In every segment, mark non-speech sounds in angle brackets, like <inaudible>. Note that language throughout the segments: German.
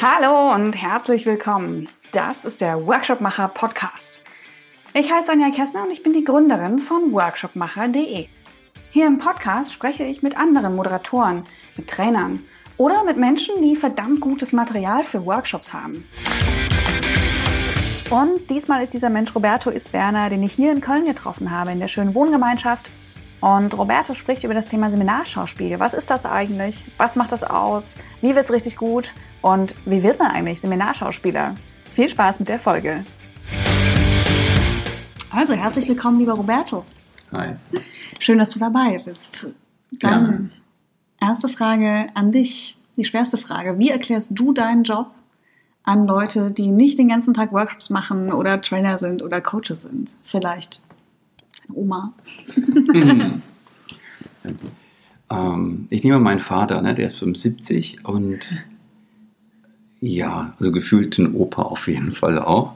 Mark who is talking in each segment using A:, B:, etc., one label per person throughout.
A: Hallo und herzlich willkommen. Das ist der Workshopmacher Podcast. Ich heiße Anja Kessner und ich bin die Gründerin von workshopmacher.de. Hier im Podcast spreche ich mit anderen Moderatoren, mit Trainern oder mit Menschen, die verdammt gutes Material für Workshops haben. Und diesmal ist dieser Mensch Roberto Isberner, den ich hier in Köln getroffen habe, in der schönen Wohngemeinschaft. Und Roberto spricht über das Thema Seminarschauspiel. Was ist das eigentlich? Was macht das aus? Wie wird es richtig gut? Und wie wird man eigentlich Seminarschauspieler? Viel Spaß mit der Folge. Also, herzlich willkommen, lieber Roberto.
B: Hi.
A: Schön, dass du dabei bist. Dann erste Frage an dich, die schwerste Frage. Wie erklärst du deinen Job an Leute, die nicht den ganzen Tag Workshops machen oder Trainer sind oder Coaches sind? Vielleicht Oma. <laughs>
B: Ähm, ich nehme meinen Vater, ne, der ist 75 und ja, also gefühlt ein Opa auf jeden Fall auch.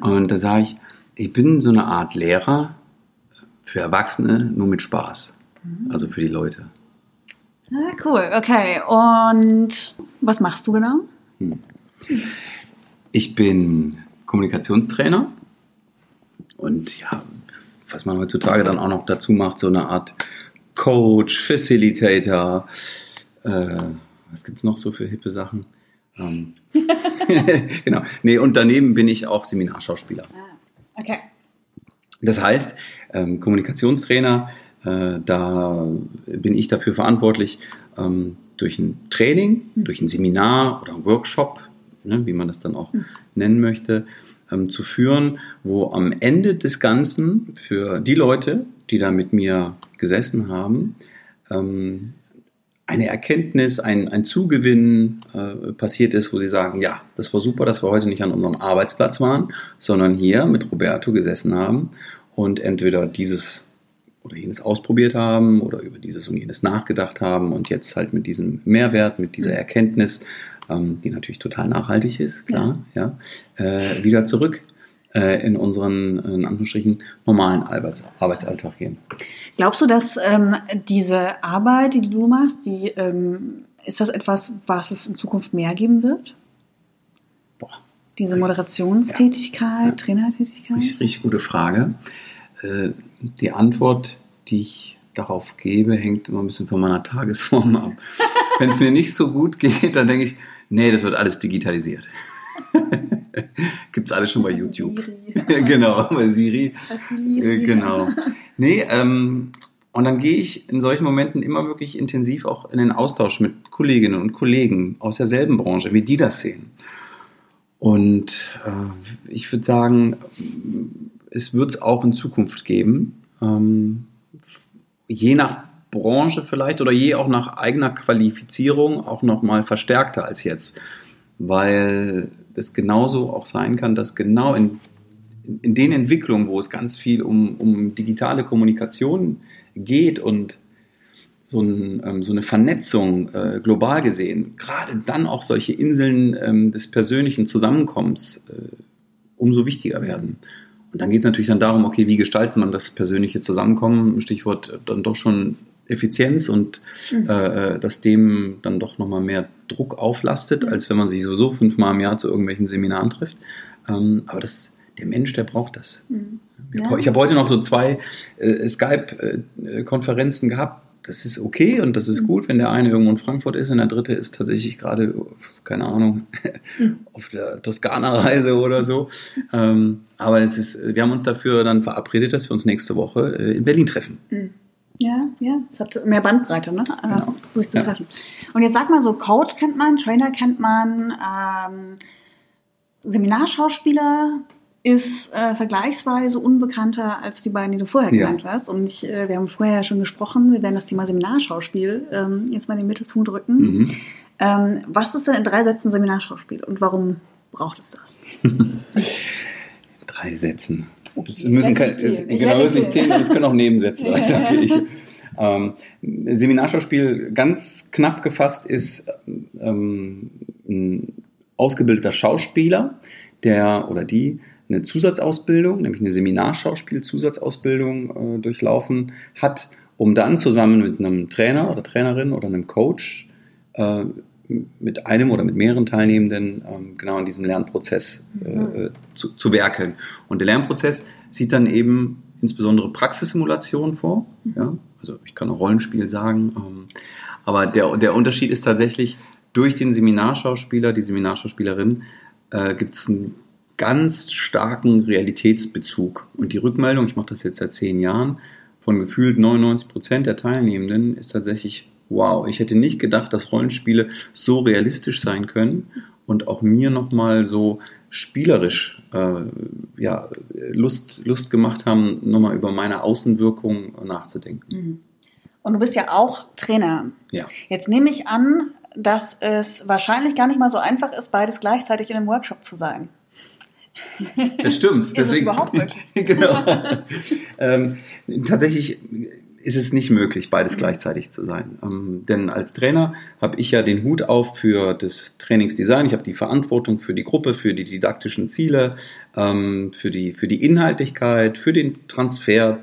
B: Und da sage ich, ich bin so eine Art Lehrer für Erwachsene, nur mit Spaß. Also für die Leute.
A: Ah, cool, okay. Und was machst du genau?
B: Ich bin Kommunikationstrainer und ja, was man heutzutage dann auch noch dazu macht, so eine Art Coach, Facilitator. Äh, was gibt es noch so für hippe Sachen? Ähm, <laughs> <laughs> genau. Nee, und daneben bin ich auch Seminarschauspieler.
A: Ah, okay.
B: Das heißt, ähm, Kommunikationstrainer, äh, da bin ich dafür verantwortlich, ähm, durch ein Training, durch ein Seminar oder ein Workshop, ne, wie man das dann auch nennen möchte, ähm, zu führen, wo am Ende des Ganzen für die Leute, die da mit mir gesessen haben, ähm, eine Erkenntnis, ein, ein Zugewinn äh, passiert ist, wo sie sagen, ja, das war super, dass wir heute nicht an unserem Arbeitsplatz waren, sondern hier mit Roberto gesessen haben und entweder dieses oder jenes ausprobiert haben oder über dieses und jenes nachgedacht haben und jetzt halt mit diesem Mehrwert, mit dieser Erkenntnis, ähm, die natürlich total nachhaltig ist, klar, ja, äh, wieder zurück äh, in unseren, in Anführungsstrichen, normalen Arbeits Arbeitsalltag gehen.
A: Glaubst du, dass ähm, diese Arbeit, die du machst, die, ähm, ist das etwas, was es in Zukunft mehr geben wird?
B: Boah,
A: Diese Moderationstätigkeit,
B: Ja.
A: Trainertätigkeit?
B: richtig, richtig gute Frage. Äh, die Antwort, die ich darauf gebe, hängt immer ein bisschen von meiner Tagesform ab. <laughs> Wenn es mir nicht so gut geht, dann denke ich, nee, das wird alles digitalisiert. <laughs> Gibt's alles schon bei YouTube.
A: Siri. <laughs>
B: genau, bei Siri.
A: Vasili.
B: Äh, genau. Nee, ähm, und dann gehe ich in solchen Momenten immer wirklich intensiv auch in den Austausch mit Kolleginnen und Kollegen aus derselben Branche, wie die das sehen. Und äh, ich würde sagen, es wird es auch in Zukunft geben, ähm, je nach Branche vielleicht oder je auch nach eigener Qualifizierung auch noch mal verstärkter als jetzt, weil es genauso auch sein kann, dass genau in, in den Entwicklungen, wo es ganz viel um, um digitale Kommunikation geht und so, ein, ähm, so eine Vernetzung äh, global gesehen, gerade dann auch solche Inseln ähm, des persönlichen Zusammenkommens äh, umso wichtiger werden. Und dann geht es natürlich dann darum, okay, wie gestaltet man das persönliche Zusammenkommen? Stichwort äh, dann doch schon Effizienz und
A: Mhm.
B: äh, äh, dass dem dann doch nochmal mehr Druck auflastet, als wenn man sich sowieso fünfmal im Jahr zu irgendwelchen Seminaren trifft. Ähm, aber das, der Mensch, der braucht das.
A: Mhm.
B: Ich
A: Ja.
B: habe- Ich habe heute noch so zwei äh, Skype-Konferenzen gehabt. Das ist okay und das ist
A: Mhm.
B: gut, wenn der eine irgendwo in Frankfurt ist und der dritte ist tatsächlich gerade, keine Ahnung,
A: Mhm. <laughs>
B: auf der Toskana-Reise oder so. Ähm, aber es ist, wir haben uns dafür dann verabredet, dass wir uns nächste Woche äh, in Berlin treffen.
A: Ja, ja, es hat mehr Bandbreite, ne?
B: Genau.
A: sich zu
B: Ja.
A: treffen. Und jetzt sag mal so, Coach kennt man, Trainer kennt man, ähm, Seminarschauspieler ist äh, vergleichsweise unbekannter als die beiden, die du vorher
B: Ja.
A: genannt hast. Und ich, äh, wir haben vorher ja schon gesprochen, wir werden das Thema Seminarschauspiel ähm, jetzt mal in den Mittelpunkt rücken.
B: Mhm.
A: Ähm, was ist denn in drei Sätzen Seminarschauspiel und warum braucht es das? <laughs>
B: Drei Sätzen. Es müssen
A: werd
B: kein,
A: nicht zählen.
B: es,
A: Ich
B: genau, müssen
A: nicht
B: nicht zählen, es können auch Nebensätze sein, <laughs> sage ich. Ähm, Seminarschauspiel ganz knapp gefasst ist ähm, ein ausgebildeter Schauspieler, der oder die eine Zusatzausbildung, nämlich eine Seminarschauspiel-Zusatzausbildung äh, durchlaufen hat, um dann zusammen mit einem Trainer oder Trainerin oder einem Coach äh, mit einem oder mit mehreren Teilnehmenden ähm, genau in diesem Lernprozess äh, mhm. zu, zu werkeln. Und der Lernprozess sieht dann eben insbesondere Praxissimulationen vor. Mhm. Ja? Also ich kann auch Rollenspiel sagen. Ähm, aber der, der Unterschied ist tatsächlich, durch den Seminarschauspieler, die Seminarschauspielerin, äh, gibt es einen ganz starken Realitätsbezug. Und die Rückmeldung, ich mache das jetzt seit zehn Jahren, von gefühlt 99 Prozent der Teilnehmenden ist tatsächlich, wow, ich hätte nicht gedacht, dass Rollenspiele so realistisch sein können und auch mir nochmal so spielerisch äh, ja, Lust, Lust gemacht haben, nochmal über meine Außenwirkung nachzudenken. Mhm.
A: Und du bist ja auch Trainer.
B: Ja.
A: Jetzt nehme ich an, dass es wahrscheinlich gar nicht mal so einfach ist, beides gleichzeitig in einem Workshop zu sein.
B: Das stimmt. <laughs>
A: ist Deswegen, es überhaupt möglich? <laughs>
B: genau. <laughs> ähm, tatsächlich ist es nicht möglich, beides mhm. gleichzeitig zu sein. Ähm, denn als Trainer habe ich ja den Hut auf für das Trainingsdesign. Ich habe die Verantwortung für die Gruppe, für die didaktischen Ziele, ähm, für, die, für die Inhaltlichkeit, für den Transfer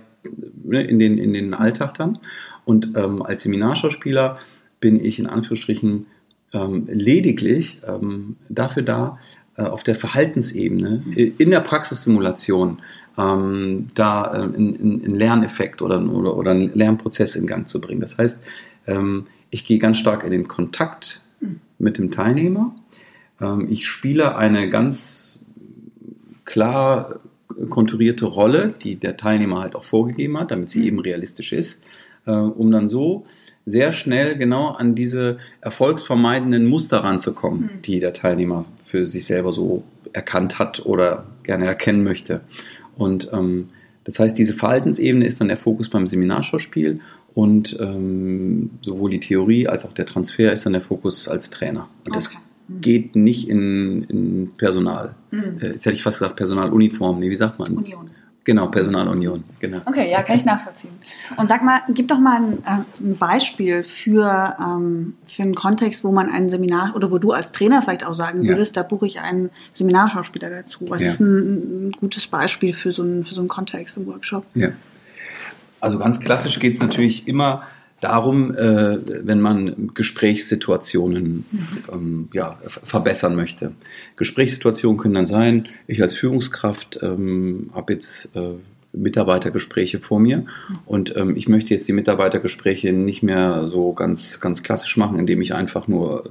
B: ne, in, den, in den Alltag dann. Und ähm, als Seminarschauspieler bin ich in Anführungsstrichen ähm, lediglich ähm, dafür da, äh, auf der Verhaltensebene, mhm. in der Praxissimulation, ähm, da äh, einen Lerneffekt oder, oder, oder einen Lernprozess in Gang zu bringen. Das heißt, ähm, ich gehe ganz stark in den Kontakt mit dem Teilnehmer. Ähm, ich spiele eine ganz klar konturierte Rolle, die der Teilnehmer halt auch vorgegeben hat, damit sie mhm. eben realistisch ist, äh, um dann so sehr schnell genau an diese erfolgsvermeidenden Muster ranzukommen, mhm. die der Teilnehmer für sich selber so erkannt hat oder gerne erkennen möchte. Und ähm, das heißt, diese Verhaltensebene ist dann der Fokus beim Seminarschauspiel und ähm, sowohl die Theorie als auch der Transfer ist dann der Fokus als Trainer. Und das mhm. geht nicht in, in Personal. Mhm. Äh, jetzt hätte ich fast gesagt Personaluniform. Nee, wie sagt man?
A: Union.
B: Genau, Personalunion. Genau.
A: Okay, ja, kann ich nachvollziehen. Und sag mal, gib doch mal ein, äh, ein Beispiel für, ähm, für einen Kontext, wo man ein Seminar oder wo du als Trainer vielleicht auch sagen ja. würdest, da buche ich einen Seminarschauspieler dazu. Was ja. ist ein, ein, gutes Beispiel für so, einen, für so einen Kontext im Workshop?
B: Ja. Also ganz klassisch geht es natürlich immer darum, äh, wenn man Gesprächssituationen mhm. ähm, ja, verbessern möchte. Gesprächssituationen können dann sein, ich als Führungskraft ähm, habe jetzt äh, Mitarbeitergespräche vor mir. Und ähm, ich möchte jetzt die Mitarbeitergespräche nicht mehr so ganz, ganz klassisch machen, indem ich einfach nur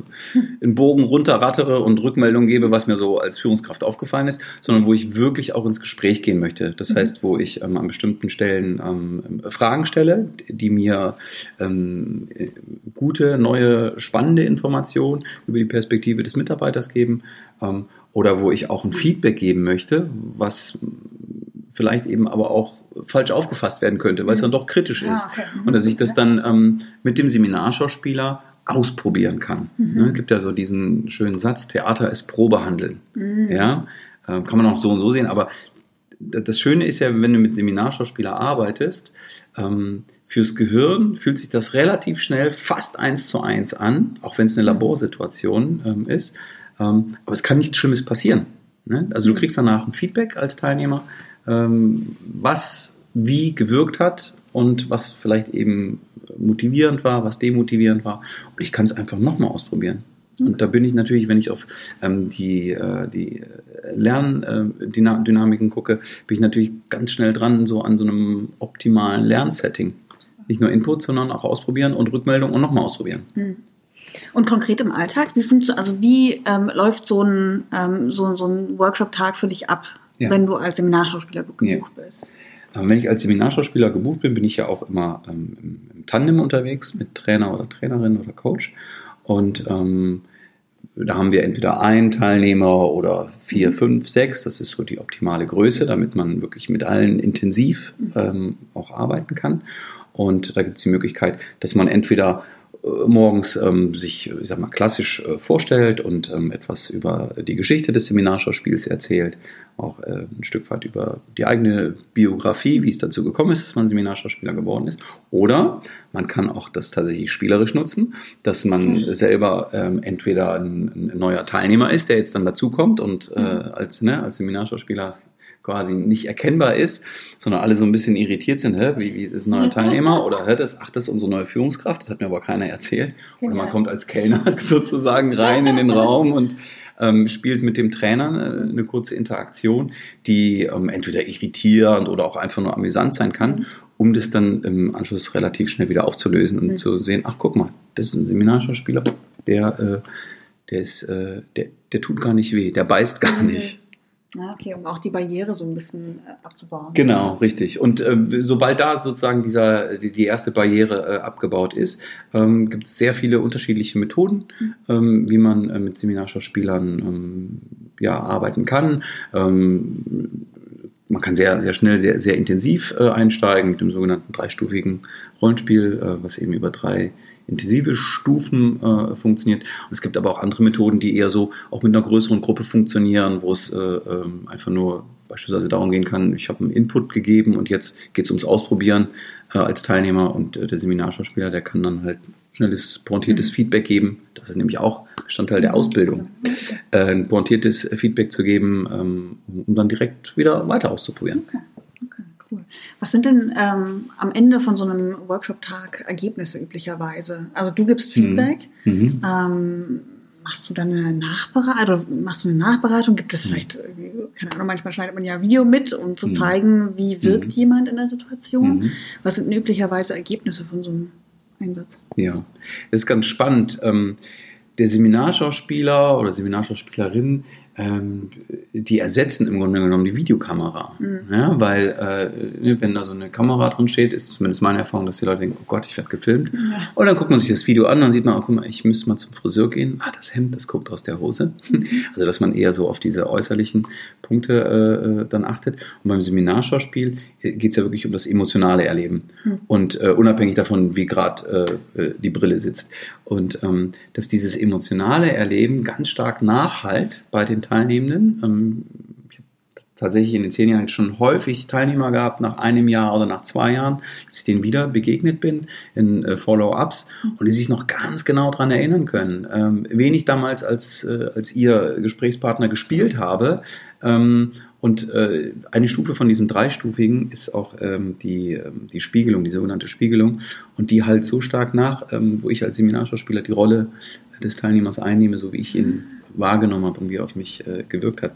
B: einen Bogen runterrattere und Rückmeldungen gebe, was mir so als Führungskraft aufgefallen ist, sondern wo ich wirklich auch ins Gespräch gehen möchte. Das mhm. heißt, wo ich ähm, an bestimmten Stellen ähm, Fragen stelle, die mir ähm, gute, neue, spannende Informationen über die Perspektive des Mitarbeiters geben ähm, oder wo ich auch ein Feedback geben möchte, was vielleicht eben aber auch falsch aufgefasst werden könnte, weil es dann doch kritisch ah, ist. Okay. Und dass ich das dann ähm, mit dem Seminarschauspieler ausprobieren kann. Mhm. Ne, es gibt ja so diesen schönen Satz, Theater ist Probehandeln. Mhm. Ja, äh, kann man auch so und so sehen, aber das Schöne ist ja, wenn du mit Seminarschauspieler arbeitest, ähm, fürs Gehirn fühlt sich das relativ schnell fast eins zu eins an, auch wenn es eine Laborsituation ähm, ist. Ähm, aber es kann nichts Schlimmes passieren. Ne? Also du mhm. kriegst danach ein Feedback als Teilnehmer, was wie gewirkt hat und was vielleicht eben motivierend war, was demotivierend war. Und ich kann es einfach nochmal ausprobieren. Mhm. Und da bin ich natürlich, wenn ich auf ähm, die, äh, die Lerndynamiken gucke, bin ich natürlich ganz schnell dran, so an so einem optimalen Lernsetting. Nicht nur Input, sondern auch ausprobieren und Rückmeldung und nochmal ausprobieren.
A: Mhm. Und konkret im Alltag, wie funktioniert, also wie ähm, läuft so ein, ähm, so, so ein Workshop-Tag für dich ab? Ja. wenn du als Seminarschauspieler gebucht ja. bist.
B: wenn ich als Seminarschauspieler gebucht bin, bin ich ja auch immer ähm, im, Tandem unterwegs mit Trainer oder Trainerin oder Coach. Und ähm, da haben wir entweder einen Teilnehmer oder vier, mhm. fünf, sechs. Das ist so die optimale Größe, damit man wirklich mit allen intensiv mhm. ähm, auch arbeiten kann. Und da gibt es die Möglichkeit, dass man entweder morgens ähm, sich, ich sag mal, klassisch äh, vorstellt und ähm, etwas über die Geschichte des Seminarschauspiels erzählt, auch äh, ein Stück weit über die eigene Biografie, wie es dazu gekommen ist, dass man Seminarschauspieler geworden ist. Oder man kann auch das tatsächlich spielerisch nutzen, dass man mhm. selber ähm, entweder ein, ein, neuer Teilnehmer ist, der jetzt dann dazukommt und äh, mhm. als, ne, als Seminarschauspieler quasi nicht erkennbar ist, sondern alle so ein bisschen irritiert sind, hä, wie, wie ist ein neuer Teilnehmer oder hä, das, ach, das ist unsere neue Führungskraft, das hat mir aber keiner erzählt. Oder man kommt als Kellner <laughs> sozusagen rein in den Raum und ähm, spielt mit dem Trainer eine, eine kurze Interaktion, die ähm, entweder irritierend oder auch einfach nur amüsant sein kann, um das dann im Anschluss relativ schnell wieder aufzulösen und mhm. zu sehen, ach guck mal, das ist ein Seminarschauspieler, der, äh, der ist, äh, der, der tut gar nicht weh, der beißt gar nicht.
A: Ja, okay, um auch die Barriere so ein bisschen äh, abzubauen.
B: Genau, richtig. Und äh, sobald da sozusagen dieser, die, die erste Barriere äh, abgebaut ist, ähm, gibt es sehr viele unterschiedliche Methoden, mhm. ähm, wie man äh, mit Seminarschauspielern ähm, ja, arbeiten kann. Ähm, man kann sehr, sehr schnell, sehr, sehr intensiv äh, einsteigen mit dem sogenannten dreistufigen Rollenspiel, äh, was eben über drei intensive Stufen äh, funktioniert. Und es gibt aber auch andere Methoden, die eher so auch mit einer größeren Gruppe funktionieren, wo es äh, ähm, einfach nur beispielsweise darum gehen kann, ich habe einen Input gegeben und jetzt geht es ums Ausprobieren äh, als Teilnehmer und äh, der Seminarschauspieler, der kann dann halt schnelles, pointiertes mhm. Feedback geben. Das ist nämlich auch Bestandteil der Ausbildung, äh, ein pointiertes Feedback zu geben, ähm, um dann direkt wieder weiter auszuprobieren.
A: Okay. Cool. Was sind denn ähm, am Ende von so einem Workshop-Tag Ergebnisse üblicherweise? Also du gibst mhm. Feedback. Mhm. Ähm, machst du dann eine Nachberatung? Also machst du eine Nachberatung? Gibt es mhm. vielleicht, keine Ahnung, manchmal schneidet man ja Video mit, um zu mhm. zeigen, wie wirkt mhm. jemand in der Situation. Mhm. Was sind üblicherweise Ergebnisse von so einem Einsatz?
B: Ja, das ist ganz spannend. Ähm, der Seminarschauspieler oder Seminarschauspielerin ähm, die ersetzen im Grunde genommen die Videokamera. Mhm. Ja, weil äh, wenn da so eine Kamera drin steht, ist zumindest meine Erfahrung, dass die Leute denken, oh Gott, ich werde gefilmt. Ja. Und dann guckt man sich das Video an, dann sieht man, oh, guck mal, ich müsste mal zum Friseur gehen. Ah, das Hemd, das guckt aus der Hose. Mhm. <laughs> Also dass man eher so auf diese äußerlichen Punkte äh, dann achtet. Und beim Seminarschauspiel geht es ja wirklich um das emotionale Erleben. Mhm. Und äh, unabhängig davon, wie gerade äh, äh, die Brille sitzt. Und ähm, dass dieses emotionale Erleben ganz stark nachhalt bei den Teilnehmenden. Ähm, ich habe tatsächlich in den zehn Jahren schon häufig Teilnehmer gehabt, nach einem Jahr oder nach zwei Jahren, dass ich denen wieder begegnet bin in äh, Follow-ups und die sich noch ganz genau daran erinnern können, ähm, wen ich damals als, äh, als ihr Gesprächspartner gespielt habe. Ähm, und äh, eine Stufe von diesem dreistufigen ist auch ähm, die, die Spiegelung, die sogenannte Spiegelung. Und die halt so stark nach, wo ich als Seminarschauspieler die Rolle des Teilnehmers einnehme, so wie ich ihn wahrgenommen habe und wie er auf mich äh, gewirkt hat.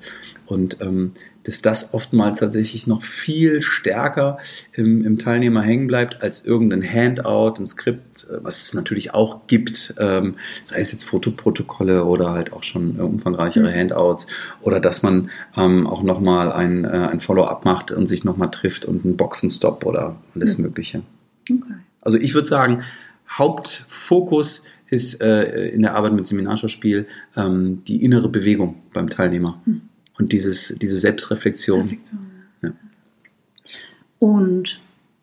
B: Und ähm, dass das oftmals tatsächlich noch viel stärker im, im, Teilnehmer hängen bleibt als irgendein Handout, ein Skript, äh, was es natürlich auch gibt, ähm, sei es jetzt Fotoprotokolle oder halt auch schon äh, umfangreichere mhm. Handouts oder dass man ähm, auch nochmal ein, äh, ein Follow-up macht und sich nochmal trifft und einen Boxenstopp oder alles mhm. Mögliche. Okay. Also ich würde sagen, Hauptfokus ist äh, in der Arbeit mit Seminarschauspiel ähm, die innere Bewegung beim Teilnehmer hm. und dieses, diese Selbstreflexion. Reflexion, ja.
A: Und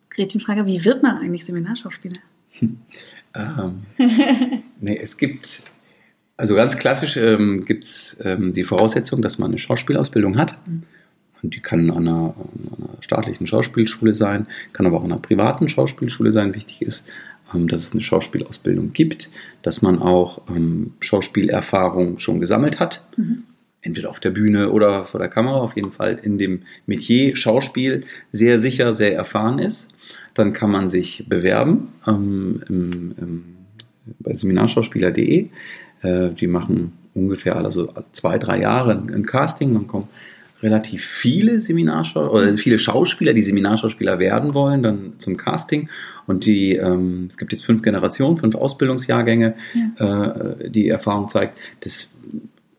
A: Gretchenfrage, wie wird man eigentlich Seminarschauspieler? <laughs>
B: ähm, nee, es gibt, also ganz klassisch ähm, gibt es ähm, die Voraussetzung, dass man eine Schauspielausbildung hat. Mhm. Und die kann an einer, an einer, staatlichen Schauspielschule sein, kann aber auch an einer privaten Schauspielschule sein. Wichtig ist, dass es eine Schauspielausbildung gibt, dass man auch ähm, Schauspielerfahrung schon gesammelt hat. Mhm. Entweder auf der Bühne oder vor der Kamera, auf jeden Fall in dem Metier Schauspiel sehr sicher, sehr erfahren ist. Dann kann man sich bewerben ähm, im, im, bei seminarschauspieler.de. Äh, die machen ungefähr also zwei, drei Jahre ein Casting. Dann kommen relativ viele Seminarschauspieler oder viele Schauspieler, die Seminarschauspieler werden wollen, dann zum Casting. Und die, ähm, es gibt jetzt fünf Generationen, fünf Ausbildungsjahrgänge. Ja. Äh, die Erfahrung zeigt, dass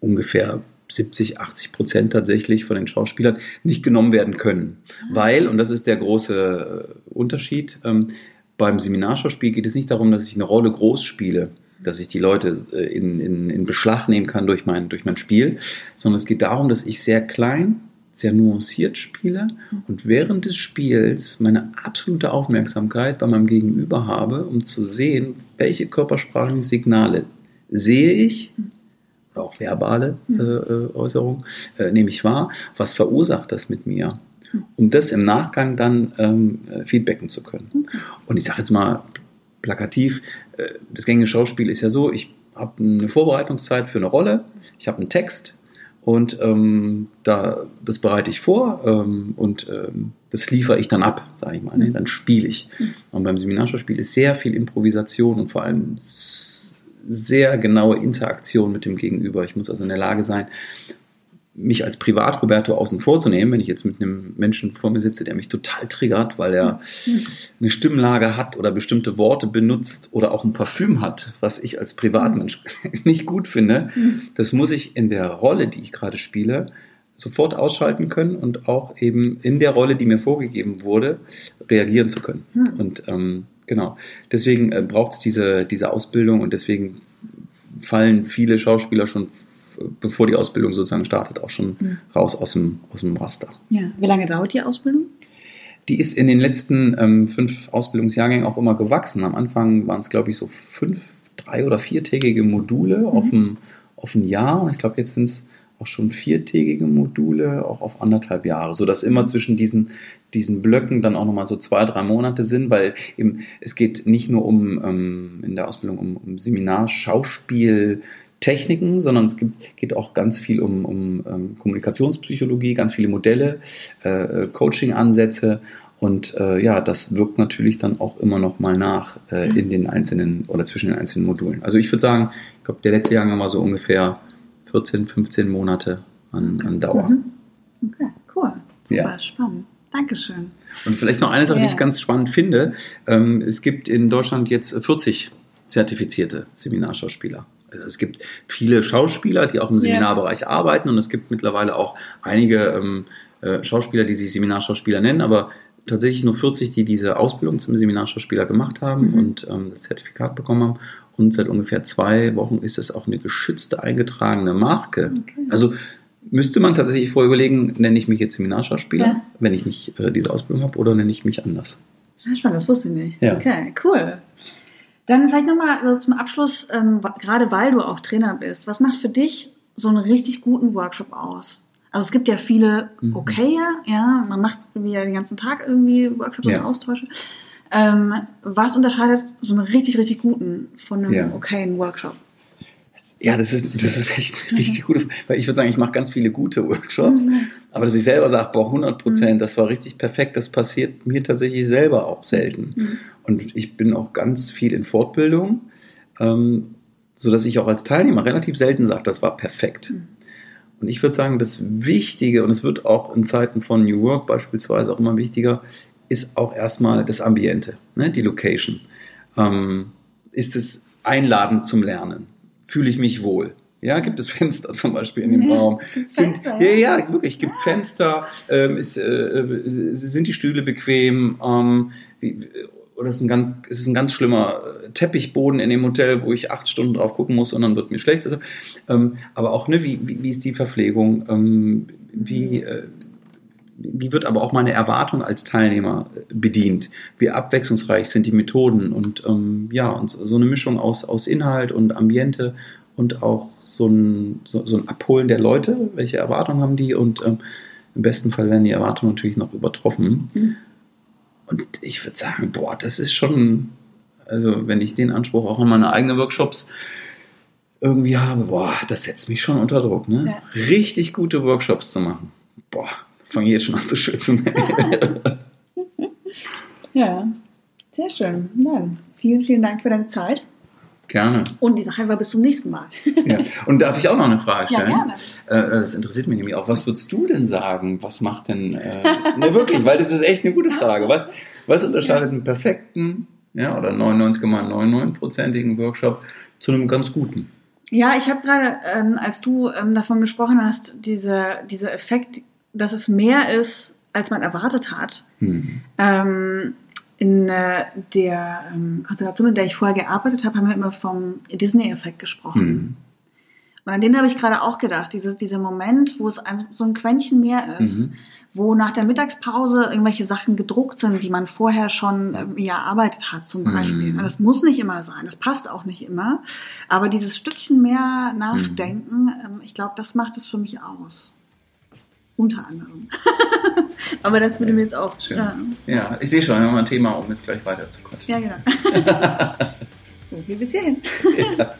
B: ungefähr 70, 80 Prozent tatsächlich von den Schauspielern nicht genommen werden können. Mhm. Weil, und das ist der große äh, Unterschied, ähm, beim Seminarschauspiel geht es nicht darum, dass ich eine Rolle groß spiele dass ich die Leute äh, in, in, in Beschlag nehmen kann durch mein, durch mein Spiel, sondern es geht darum, dass ich sehr klein, sehr nuanciert spiele und während des Spiels meine absolute Aufmerksamkeit bei meinem Gegenüber habe, um zu sehen, welche körpersprachlichen Signale sehe ich oder auch verbale äh, äh, Äußerungen äh, nehme ich wahr, was verursacht das mit mir, um das im Nachgang dann ähm, feedbacken zu können. Und ich sage jetzt mal plakativ, äh, das gängige Schauspiel ist ja so, ich habe eine Vorbereitungszeit für eine Rolle, ich habe einen Text Und ähm, da, das bereite ich vor ähm, und ähm, das liefere ich dann ab, sage ich mal. Ne? Dann spiele ich. Und beim Seminarschauspiel ist sehr viel Improvisation und vor allem sehr genaue Interaktion mit dem Gegenüber. Ich muss also in der Lage sein, mich als Privat-Roberto außen vor zu nehmen, wenn ich jetzt mit einem Menschen vor mir sitze, der mich total triggert, weil er eine Stimmlage hat oder bestimmte Worte benutzt oder auch ein Parfüm hat, was ich als Privatmensch <laughs> nicht gut finde, das muss ich in der Rolle, die ich gerade spiele, sofort ausschalten können und auch eben in der Rolle, die mir vorgegeben wurde, reagieren zu können. Und ähm, genau, deswegen äh, braucht es diese, diese Ausbildung und deswegen fallen viele Schauspieler schon bevor die Ausbildung sozusagen startet, auch schon mhm. raus aus dem, aus dem Raster.
A: Ja. Wie lange dauert die Ausbildung?
B: Die ist in den letzten ähm, fünf Ausbildungsjahrgängen auch immer gewachsen. Am Anfang waren es, glaube ich, so fünf, drei- oder viertägige Module mhm. auf, ein, auf ein Jahr. Und ich glaube, jetzt sind es auch schon viertägige Module, auch auf anderthalb Jahre, sodass immer zwischen diesen, diesen Blöcken dann auch nochmal so zwei, drei Monate sind, weil eben es geht nicht nur um ähm, in der Ausbildung um, um Seminar, Schauspiel, Techniken, sondern es gibt, geht auch ganz viel um, um, um ähm, Kommunikationspsychologie, ganz viele Modelle, äh, äh, Coaching-Ansätze und äh, ja, das wirkt natürlich dann auch immer noch mal nach äh, in den einzelnen oder zwischen den einzelnen Modulen. Also ich würde sagen, ich glaube, der letzte Jahrgang war so ungefähr 14, 15 Monate an, an Dauer.
A: Mhm. Okay, cool. Super ja. spannend. Dankeschön.
B: Und vielleicht noch eine Sache, yeah. die ich ganz spannend finde. Ähm, es gibt in Deutschland jetzt 40 zertifizierte Seminarschauspieler. Es gibt viele Schauspieler, die auch im Seminarbereich yeah. arbeiten und es gibt mittlerweile auch einige ähm, äh, Schauspieler, die sich Seminarschauspieler nennen, aber tatsächlich nur 40, die diese Ausbildung zum Seminarschauspieler gemacht haben mhm. und ähm, das Zertifikat bekommen haben. Und seit ungefähr zwei Wochen ist es auch eine geschützte, eingetragene Marke. Okay. Also müsste man tatsächlich vorher überlegen, nenne ich mich jetzt Seminarschauspieler, ja. wenn ich nicht äh, diese Ausbildung habe, oder nenne ich mich anders.
A: Ja, spannend, das wusste ich nicht. Ja. Okay, cool. Dann vielleicht nochmal also zum Abschluss, ähm, gerade weil du auch Trainer bist, was macht für dich so einen richtig guten Workshop aus? Also es gibt ja viele mhm. okay, ja, man macht irgendwie ja den ganzen Tag irgendwie Workshops ja. und Austausche. Ähm, was unterscheidet so einen richtig, richtig guten von einem ja. okayen Workshop?
B: Ja, das ist, das ist echt eine richtig gute, weil ich würde sagen, ich mache ganz viele gute Workshops, mhm. Aber dass ich selber sage, boah, 100 Prozent, mhm. das war richtig perfekt, das passiert mir tatsächlich selber auch selten. Mhm. Und ich bin auch ganz viel in Fortbildung, ähm, so dass ich auch als Teilnehmer relativ selten sage, das war perfekt. Mhm. Und ich würde sagen, das Wichtige, und es wird auch in Zeiten von New Work beispielsweise auch immer wichtiger, ist auch erstmal das Ambiente, ne, die Location. Ähm, ist es einladend zum Lernen? fühle ich mich wohl. Ja, gibt es Fenster zum Beispiel in dem ja, Raum? Sind, Fenster, ja, ja, wirklich, gibt es ja. Fenster? Ähm, ist, äh, sind die Stühle bequem? Ähm, wie, oder ist, ein ganz, ist es ein ganz schlimmer Teppichboden in dem Hotel, wo ich acht Stunden drauf gucken muss und dann wird mir schlecht. Also, ähm, aber auch, ne, wie, wie, wie ist die Verpflegung? Ähm, wie, mhm. äh, wie wird aber auch meine Erwartung als Teilnehmer bedient? Wie abwechslungsreich sind die Methoden? Und ähm, ja, und so eine Mischung aus, aus Inhalt und Ambiente und auch so ein, so, so ein Abholen der Leute, welche Erwartungen haben die? Und ähm, im besten Fall werden die Erwartungen natürlich noch übertroffen. Mhm. Und ich würde sagen, boah, das ist schon, also wenn ich den Anspruch auch an meine eigenen Workshops irgendwie habe, boah, das setzt mich schon unter Druck, ne? Ja. Richtig gute Workshops zu machen. Boah, fange ich jetzt schon an zu schützen. <laughs>
A: ja, sehr schön. Dann vielen, vielen Dank für deine Zeit.
B: Gerne.
A: Und diese Halber bis zum nächsten Mal.
B: ja. Und darf ich auch noch eine Frage stellen? Ja, gerne. Äh, das interessiert mich nämlich auch. Was würdest du denn sagen? Was macht denn. Äh, ne, wirklich, weil das ist echt eine gute Frage. Was, was unterscheidet ja. einen perfekten ja, oder 99,99-prozentigen Workshop zu einem ganz guten?
A: Ja, ich habe gerade, ähm, als du ähm, davon gesprochen hast, diese, dieser Effekt, dass es mehr ist, als man erwartet hat. Mhm. Ähm, in äh, der ähm, Konstellation, in der ich vorher gearbeitet habe, haben wir immer vom Disney-Effekt gesprochen. Mhm. Und an den habe ich gerade auch gedacht, dieses, dieser Moment, wo es ein, so ein Quäntchen mehr ist, mhm. wo nach der Mittagspause irgendwelche Sachen gedruckt sind, die man vorher schon ähm, ja, erarbeitet hat, zum Beispiel. Mhm. Das muss nicht immer sein, das passt auch nicht immer. Aber dieses Stückchen mehr Nachdenken, mhm. ähm, ich glaube, das macht es für mich aus. Unter anderem. <laughs> Aber das würde mir jetzt auch.
B: Schön. Ja. ja, ich sehe schon, wir haben ein Thema, um jetzt gleich weiter zu quatschen.
A: Ja, genau. <laughs> so, wie bis hierhin. ja.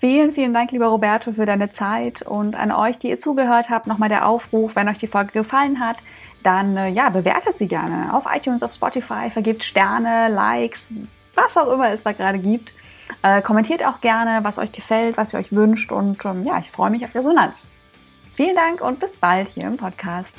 A: Vielen, vielen Dank, lieber Roberto, für deine Zeit und an euch, die ihr zugehört habt, nochmal der Aufruf, wenn euch die Folge gefallen hat, dann äh, ja, bewertet sie gerne auf iTunes, auf Spotify, vergibt Sterne, Likes, was auch immer es da gerade gibt. Äh, kommentiert auch gerne, was euch gefällt, was ihr euch wünscht und ähm, ja, ich freue mich auf Resonanz. Vielen Dank und bis bald hier im Podcast.